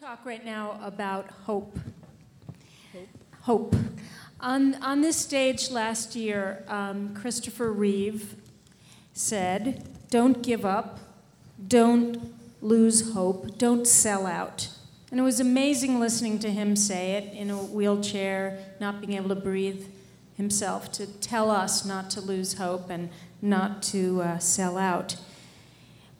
talk right now about hope. Hope. On, on this stage last year, um, Christopher Reeve said, Don't give up, don't lose hope, don't sell out. And it was amazing listening to him say it in a wheelchair, not being able to breathe himself, to tell us not to lose hope and not to uh, sell out.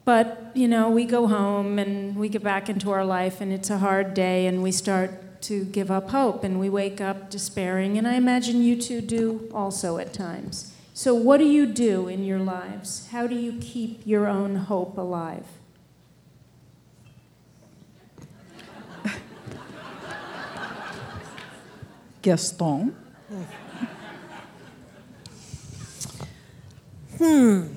But, you know, we go home and we get back into our life and it's a hard day and we start to give up hope and we wake up despairing. And I imagine you two do also at times. So, what do you do in your lives? How do you keep your own hope alive? Gaston. Hmm.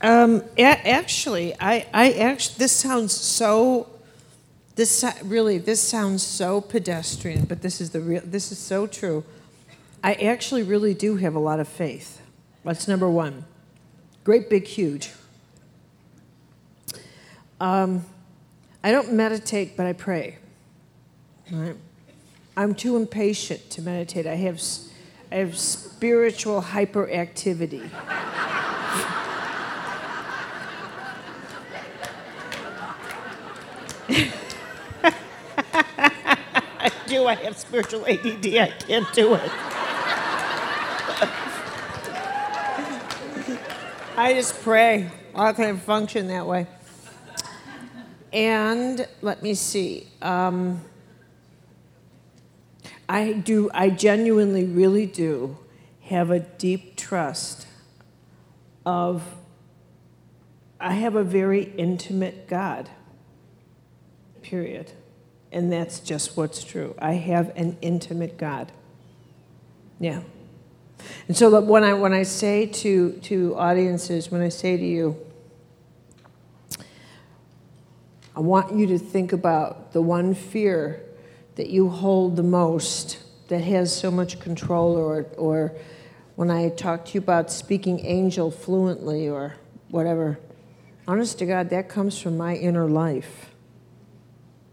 Um, actually, I, I actually, this sounds so, this really, this sounds so pedestrian, but this is the real, this is so true. I actually really do have a lot of faith. That's number one. Great, big, huge. Um, I don't meditate, but I pray. Right? I'm too impatient to meditate. I have, I have spiritual hyperactivity. I do. I have spiritual ADD. I can't do it. I just pray. I can function that way. And let me see. Um, I do. I genuinely, really do have a deep trust of. I have a very intimate God. Period. And that's just what's true. I have an intimate God. Yeah. And so when I, when I say to, to audiences, when I say to you, I want you to think about the one fear that you hold the most that has so much control, or, or when I talk to you about speaking angel fluently or whatever, honest to God, that comes from my inner life.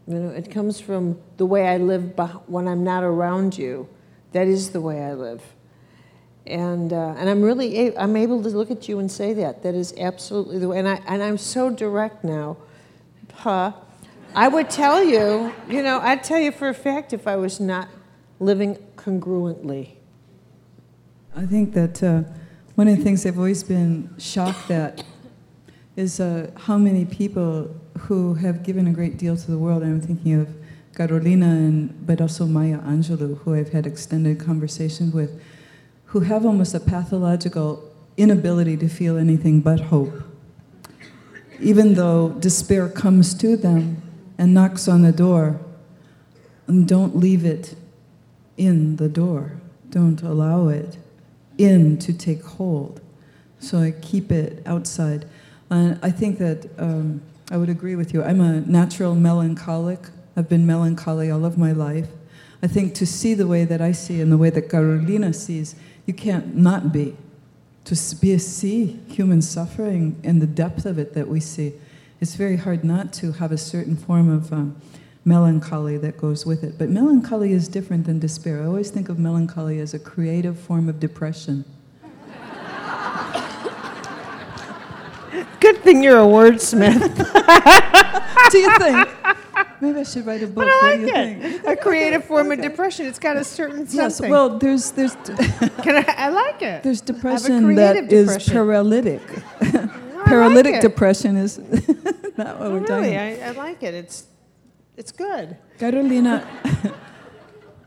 You know, it comes from the way I live when I'm not around you. That is the way I live. And, uh, and I'm really a- I'm able to look at you and say that. That is absolutely the way. And, I, and I'm so direct now. Huh? I would tell you, you know, I'd tell you for a fact if I was not living congruently. I think that uh, one of the things I've always been shocked at is uh, how many people who have given a great deal to the world, I'm thinking of Carolina and but also Maya Angelou, who I've had extended conversations with, who have almost a pathological inability to feel anything but hope. Even though despair comes to them and knocks on the door, and don't leave it in the door. Don't allow it in to take hold. So I keep it outside. And I think that um, I would agree with you. I'm a natural melancholic. I've been melancholy all of my life. I think to see the way that I see and the way that Carolina sees, you can't not be. To be a see human suffering and the depth of it that we see, it's very hard not to have a certain form of um, melancholy that goes with it. But melancholy is different than despair. I always think of melancholy as a creative form of depression. Good thing you're a wordsmith. do you think? Maybe I should write a book. But I what like do you it. think? A creative form of depression. It's got a certain something. Yes. Well, there's there's Can I, I like it. there's I have a depression that creative is depression. paralytic. Paralytic it. depression is not what we're talking. really, about. I, I like it. It's it's good. Carolina,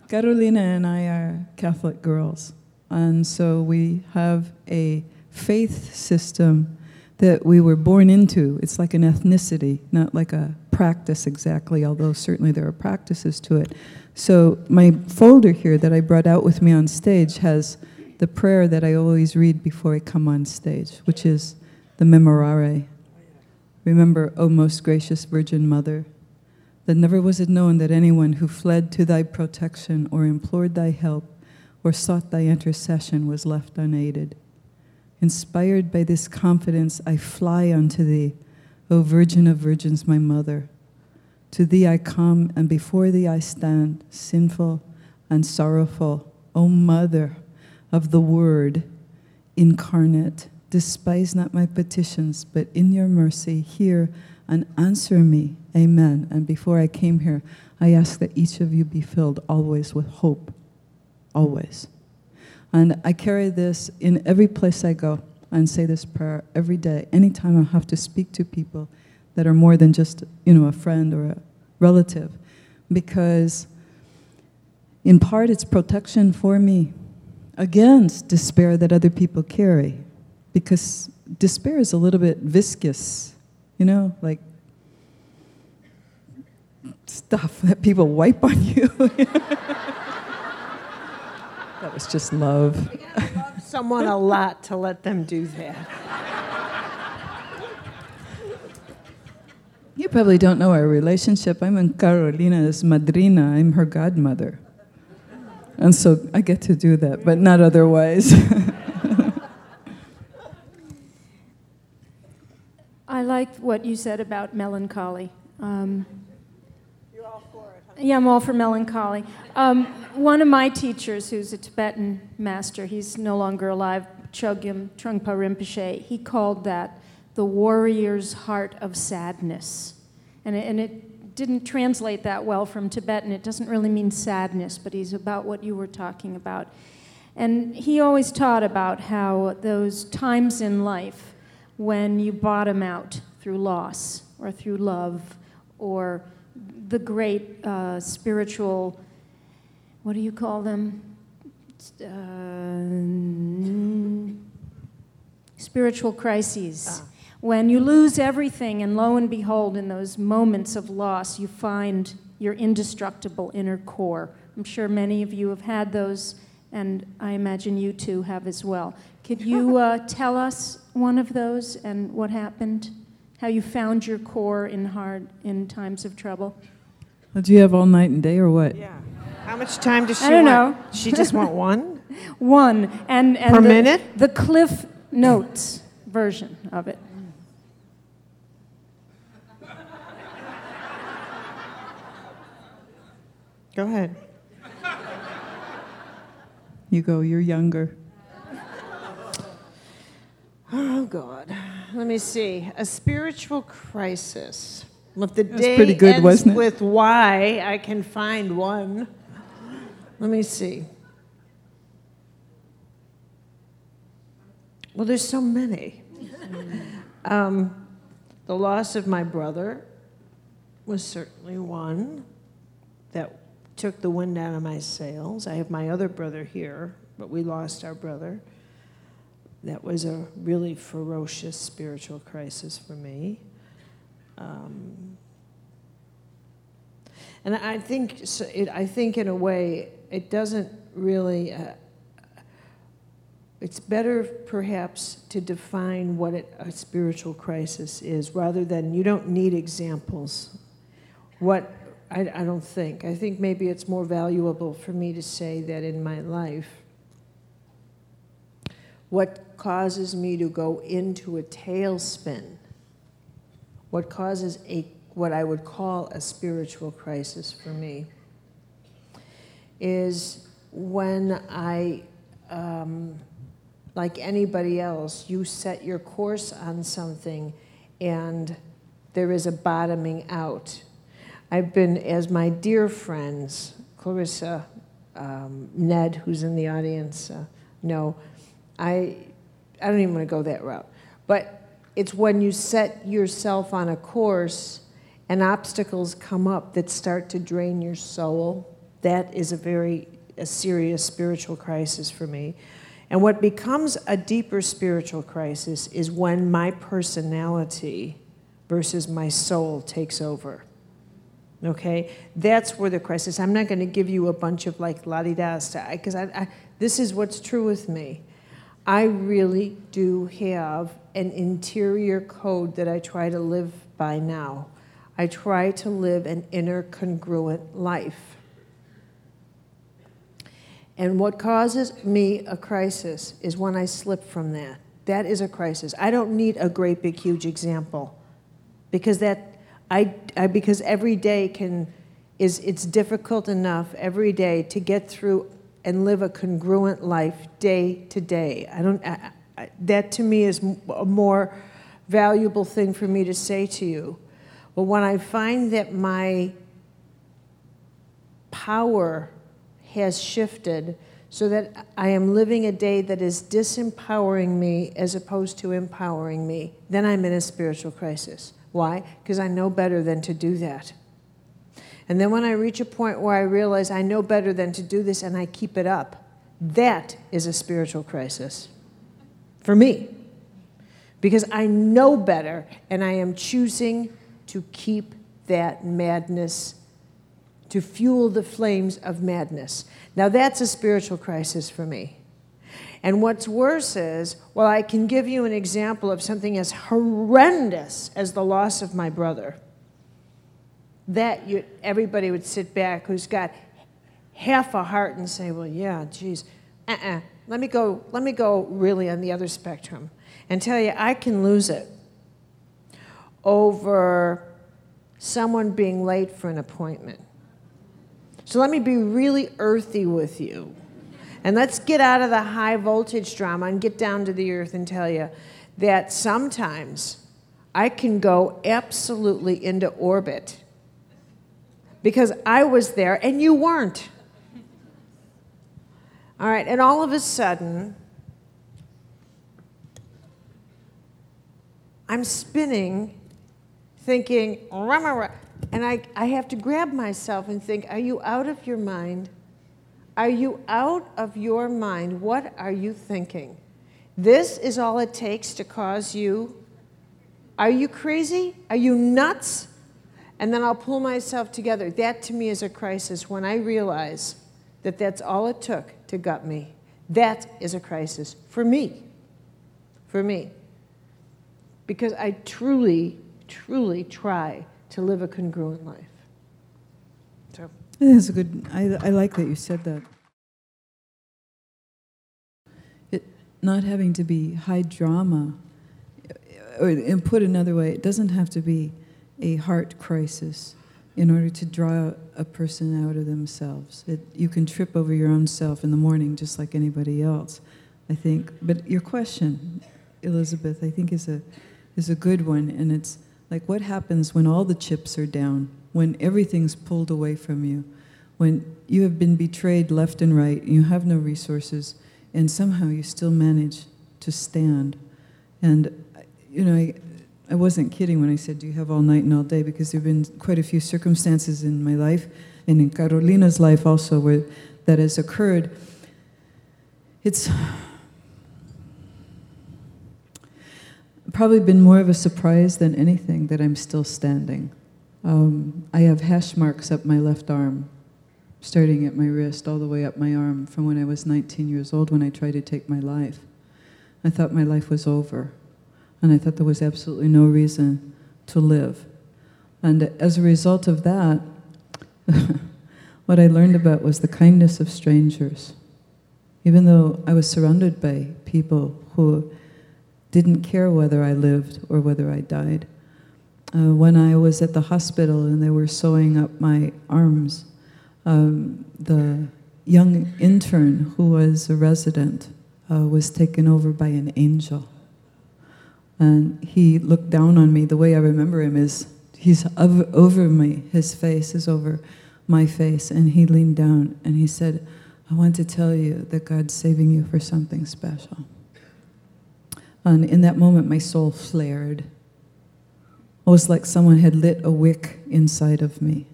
Carolina and I are Catholic girls, and so we have a faith system that we were born into. It's like an ethnicity, not like a practice exactly, although certainly there are practices to it. So my folder here that I brought out with me on stage has the prayer that I always read before I come on stage, which is the Memorare. Remember, O most gracious Virgin Mother, that never was it known that anyone who fled to thy protection or implored thy help or sought thy intercession was left unaided. Inspired by this confidence, I fly unto thee, O Virgin of Virgins, my mother. To thee I come, and before thee I stand, sinful and sorrowful. O Mother of the Word incarnate, despise not my petitions, but in your mercy hear and answer me. Amen. And before I came here, I ask that each of you be filled always with hope. Always. And I carry this in every place I go and say this prayer every day, anytime I have to speak to people that are more than just, you know, a friend or a relative. Because in part it's protection for me against despair that other people carry. Because despair is a little bit viscous, you know, like stuff that people wipe on you. that was just love. love someone a lot to let them do that. You probably don't know our relationship. I'm in Carolina's madrina. I'm her godmother. And so I get to do that, but not otherwise. I like what you said about melancholy. Um, You're all for it, huh? Yeah, I'm all for melancholy. Um, one of my teachers, who's a Tibetan master, he's no longer alive, Chogyam Trungpa Rinpoche, he called that the warrior's heart of sadness. And it, and it didn't translate that well from Tibetan. It doesn't really mean sadness, but he's about what you were talking about. And he always taught about how those times in life when you bottom out through loss or through love or the great uh, spiritual, what do you call them? Uh, spiritual crises. Ah. When you lose everything, and lo and behold, in those moments of loss, you find your indestructible inner core. I'm sure many of you have had those, and I imagine you too have as well. Could you uh, tell us one of those and what happened? How you found your core in hard in times of trouble? Do you have all night and day or what? Yeah. How much time does she I don't want? know. She just want one? One and and Per the, minute? the Cliff Notes version of it. Go ahead. You go, you're younger. Oh, God. Let me see. A spiritual crisis. Well, if the day pretty good, ends wasn't it? with why, I can find one. Let me see. Well, there's so many. um, the loss of my brother was certainly one that took the wind out of my sails. I have my other brother here, but we lost our brother. That was a really ferocious spiritual crisis for me. Um, and I think, it, I think in a way, it doesn't really. Uh, it's better perhaps to define what it, a spiritual crisis is rather than you don't need examples. What I, I don't think. I think maybe it's more valuable for me to say that in my life, what causes me to go into a tailspin, what causes a what I would call a spiritual crisis for me, is when I, um, like anybody else, you set your course on something and there is a bottoming out. I've been, as my dear friends, Clarissa, um, Ned, who's in the audience, uh, know, I, I don't even want to go that route. But it's when you set yourself on a course and obstacles come up that start to drain your soul. That is a very a serious spiritual crisis for me. And what becomes a deeper spiritual crisis is when my personality versus my soul takes over. Okay, that's where the crisis. I'm not going to give you a bunch of like la di da because I, I, this is what's true with me. I really do have an interior code that I try to live by now. I try to live an inner congruent life. And what causes me a crisis is when I slip from that. That is a crisis. I don't need a great big huge example because that I, I because every day can is it's difficult enough every day to get through and live a congruent life day to day. I don't I, I, that to me is a more valuable thing for me to say to you. But when I find that my power has shifted so that I am living a day that is disempowering me as opposed to empowering me, then I'm in a spiritual crisis. Why? Because I know better than to do that. And then when I reach a point where I realize I know better than to do this and I keep it up, that is a spiritual crisis for me. Because I know better and I am choosing to keep that madness, to fuel the flames of madness. Now, that's a spiritual crisis for me. And what's worse is, well, I can give you an example of something as horrendous as the loss of my brother. That you, everybody would sit back who's got half a heart and say, well, yeah, geez, uh-uh. Let me go, let me go really on the other spectrum and tell you I can lose it over someone being late for an appointment. So let me be really earthy with you. And let's get out of the high voltage drama and get down to the earth and tell you that sometimes I can go absolutely into orbit because I was there and you weren't. All right, and all of a sudden, I'm spinning, thinking, and I, I have to grab myself and think, Are you out of your mind? Are you out of your mind? What are you thinking? This is all it takes to cause you. Are you crazy? Are you nuts? And then I'll pull myself together. That to me is a crisis when I realize that that's all it took to gut me. That is a crisis for me. For me because I truly, truly try to live a congruent life. So. That's a good, I, I like that you said that. It, not having to be high drama, or and put another way, it doesn't have to be a heart crisis in order to draw a person out of themselves. It, you can trip over your own self in the morning just like anybody else, I think. But your question, Elizabeth, I think is a is a good one, and it's like what happens when all the chips are down, when everything's pulled away from you, when you have been betrayed left and right, you have no resources, and somehow you still manage to stand. And, you know, I, I wasn't kidding when I said, Do you have all night and all day? Because there have been quite a few circumstances in my life, and in Carolina's life also, where that has occurred. It's probably been more of a surprise than anything that I'm still standing. Um, I have hash marks up my left arm, starting at my wrist all the way up my arm from when I was 19 years old when I tried to take my life. I thought my life was over, and I thought there was absolutely no reason to live. And as a result of that, what I learned about was the kindness of strangers. Even though I was surrounded by people who didn't care whether I lived or whether I died. Uh, when I was at the hospital and they were sewing up my arms, um, the young intern who was a resident uh, was taken over by an angel. And he looked down on me. The way I remember him is he's over, me, his face is over my face. And he leaned down and he said, I want to tell you that God's saving you for something special. And in that moment, my soul flared. Was like someone had lit a wick inside of me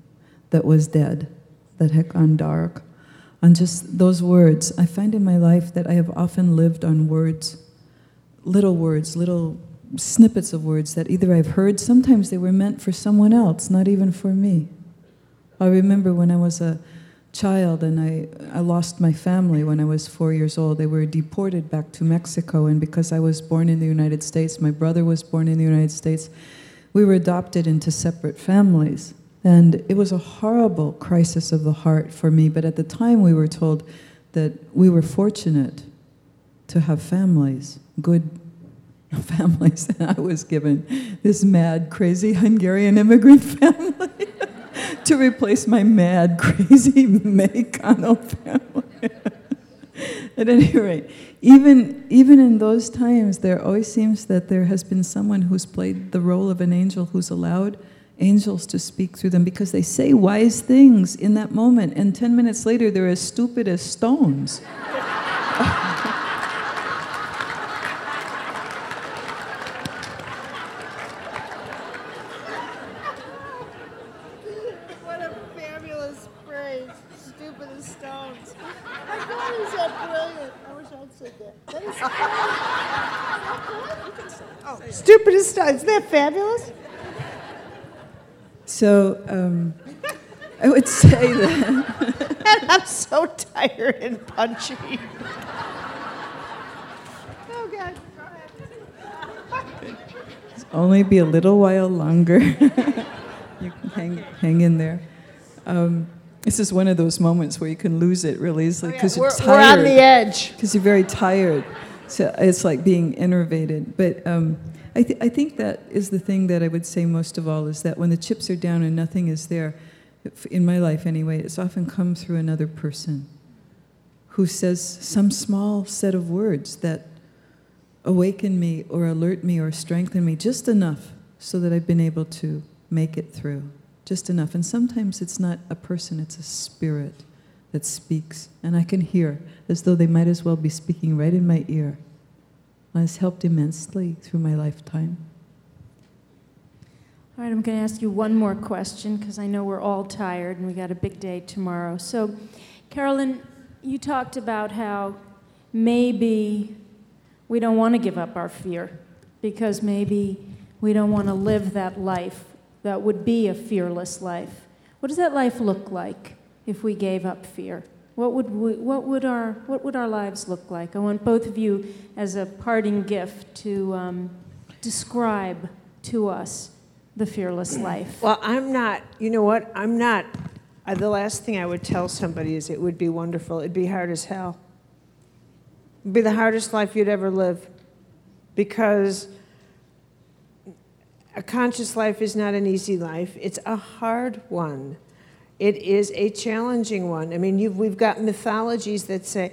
that was dead, that had gone dark. And just those words, I find in my life that I have often lived on words, little words, little snippets of words that either I've heard, sometimes they were meant for someone else, not even for me. I remember when I was a child and I, I lost my family when I was four years old. They were deported back to Mexico, and because I was born in the United States, my brother was born in the United States, we were adopted into separate families. And it was a horrible crisis of the heart for me, but at the time we were told that we were fortunate to have families, good families, and I was given this mad, crazy Hungarian immigrant family to replace my mad, crazy Mexicano family. At any rate, even, even in those times, there always seems that there has been someone who's played the role of an angel who's allowed angels to speak through them because they say wise things in that moment, and 10 minutes later, they're as stupid as stones. What a fabulous phrase. Stupid as stones. I thought he said brilliant. I wish I'd said that. That is Oh, stupid as stones. Isn't that fabulous? So um, I would say that. And I'm so tired and punchy. Oh, God. Go ahead. only be a little while longer. you can hang, hang in there. Um, this is one of those moments where you can lose it really easily because we're, you're we're on the edge. Because you're very tired. So it's like being innervated. But um, I, th- I think that is the thing that I would say most of all is that when the chips are down and nothing is there, in my life anyway, it's often come through another person who says some small set of words that awaken me or alert me or strengthen me just enough so that I've been able to make it through. Just enough. And sometimes it's not a person, it's a spirit that speaks. And I can hear as though they might as well be speaking right in my ear. It's helped immensely through my lifetime. All right, I'm going to ask you one more question because I know we're all tired and we got a big day tomorrow. So, Caroline, you talked about how maybe we don't want to give up our fear because maybe we don't want to live that life that would be a fearless life. What does that life look like if we gave up fear? What would, we, what, would our, what would our lives look like? I want both of you, as a parting gift, to um, describe to us the fearless life. Well, I'm not, you know what? I'm not, uh, the last thing I would tell somebody is it would be wonderful. It'd be hard as hell. It'd be the hardest life you'd ever live because a conscious life is not an easy life, it's a hard one. It is a challenging one. I mean, we've got mythologies that say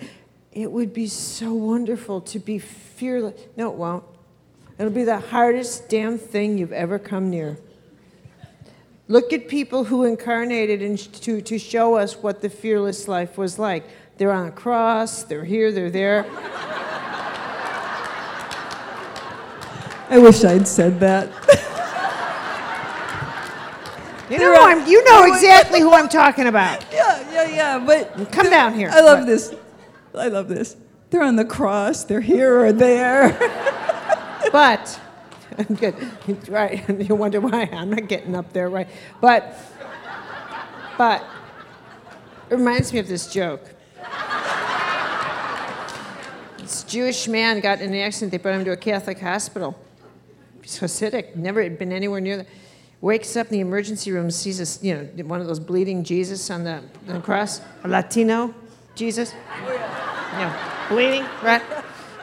it would be so wonderful to be fearless. No, it won't. It'll be the hardest damn thing you've ever come near. Look at people who incarnated in, to, to show us what the fearless life was like. They're on a cross, they're here, they're there. I wish I'd said that. You know, I'm, you know exactly who I'm talking about. yeah, yeah, yeah. But Come down here. I love What? this. I love this. They're on the cross. They're here or there. But, I'm good, right, you wonder why I'm not getting up there, right? But, but, it reminds me of this joke. This Jewish man got in an accident, they brought him to a Catholic hospital. He's Hasidic, never had been anywhere near the, wakes up in the emergency room, sees a, you know, one of those bleeding Jesus on the, on the cross, a Latino Jesus. Yeah, bleeding, right?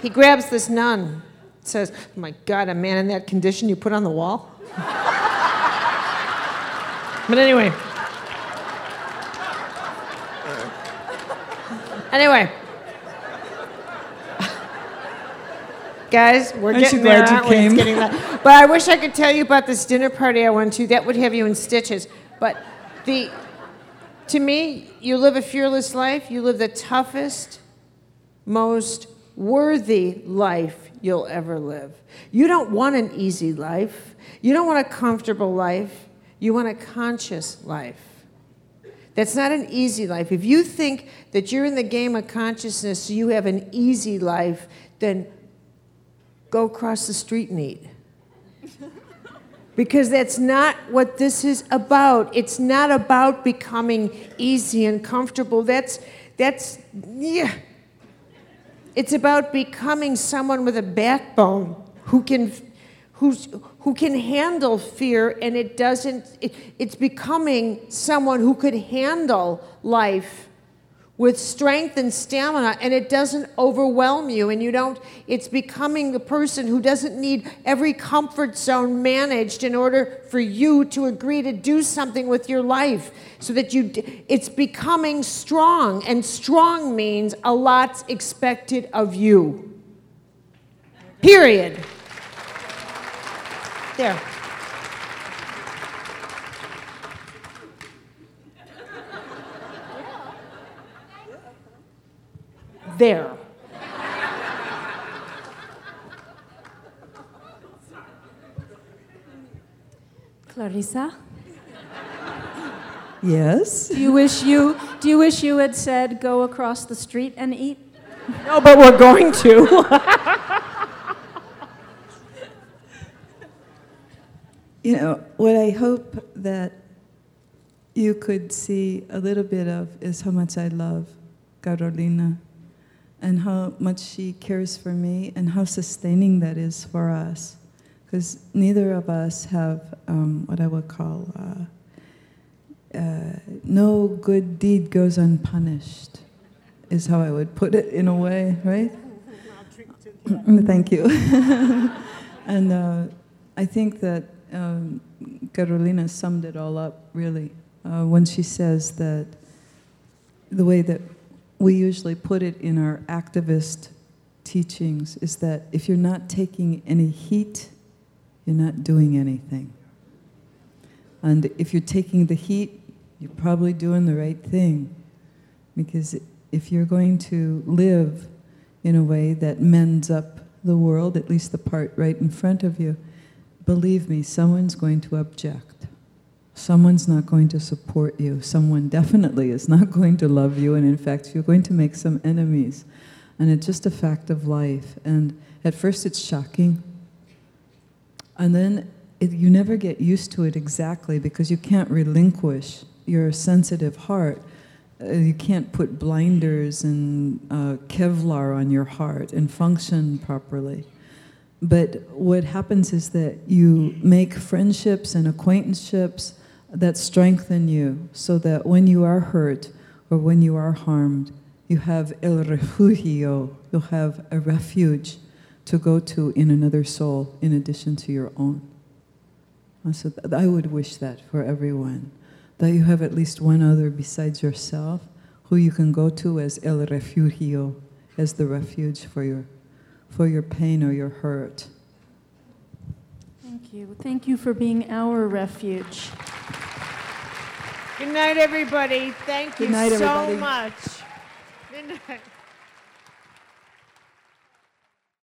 He grabs this nun, says, oh my God, a man in that condition you put on the wall? but anyway. Anyway. Guys, we're Aren't you getting there, glad you aren't we? It's came? getting late. But I wish I could tell you about this dinner party I went to. That would have you in stitches. But the, to me, you live a fearless life. You live the toughest, most worthy life you'll ever live. You don't want an easy life. You don't want a comfortable life. You want a conscious life. That's not an easy life. If you think that you're in the game of consciousness, so you have an easy life, then go across the street and eat. Because that's not what this is about. It's not about becoming easy and comfortable. That's, that's, yeah. It's about becoming someone with a backbone who can, who's, who can handle fear and it doesn't, it, it's becoming someone who could handle life with strength and stamina and it doesn't overwhelm you and you don't it's becoming the person who doesn't need every comfort zone managed in order for you to agree to do something with your life so that you it's becoming strong and strong means a lot's expected of you. Period. There there Clarissa, Yes. do you wish you do you wish you had said go across the street and eat? no but we're going to You know, what I hope that you could see a little bit of is how much I love Carolina and how much she cares for me and how sustaining that is for us. Because neither of us have um, what I would call uh, uh, no good deed goes unpunished, is how I would put it in a way, right? Thank you. and uh, I think that um, Carolina summed it all up really uh, when she says that the way that we usually put it in our activist teachings is that if you're not taking any heat, you're not doing anything. And if you're taking the heat, you're probably doing the right thing. Because if you're going to live in a way that mends up the world, at least the part right in front of you, believe me, someone's going to object. Someone's not going to support you. Someone definitely is not going to love you. And in fact, you're going to make some enemies. And it's just a fact of life. And at first, it's shocking. And then it, you never get used to it exactly because you can't relinquish your sensitive heart. Uh, you can't put blinders and uh, Kevlar on your heart and function properly. But what happens is that you make friendships and acquaintanceships that strengthen you so that when you are hurt or when you are harmed, you have el refugio, you'll have a refuge to go to in another soul in addition to your own. And So th- I would wish that for everyone, that you have at least one other besides yourself who you can go to as el refugio, as the refuge for your, for your pain or your hurt. Thank you. Thank you for being our refuge. Good night, everybody. Thank Good you night, so everybody. much. Good night.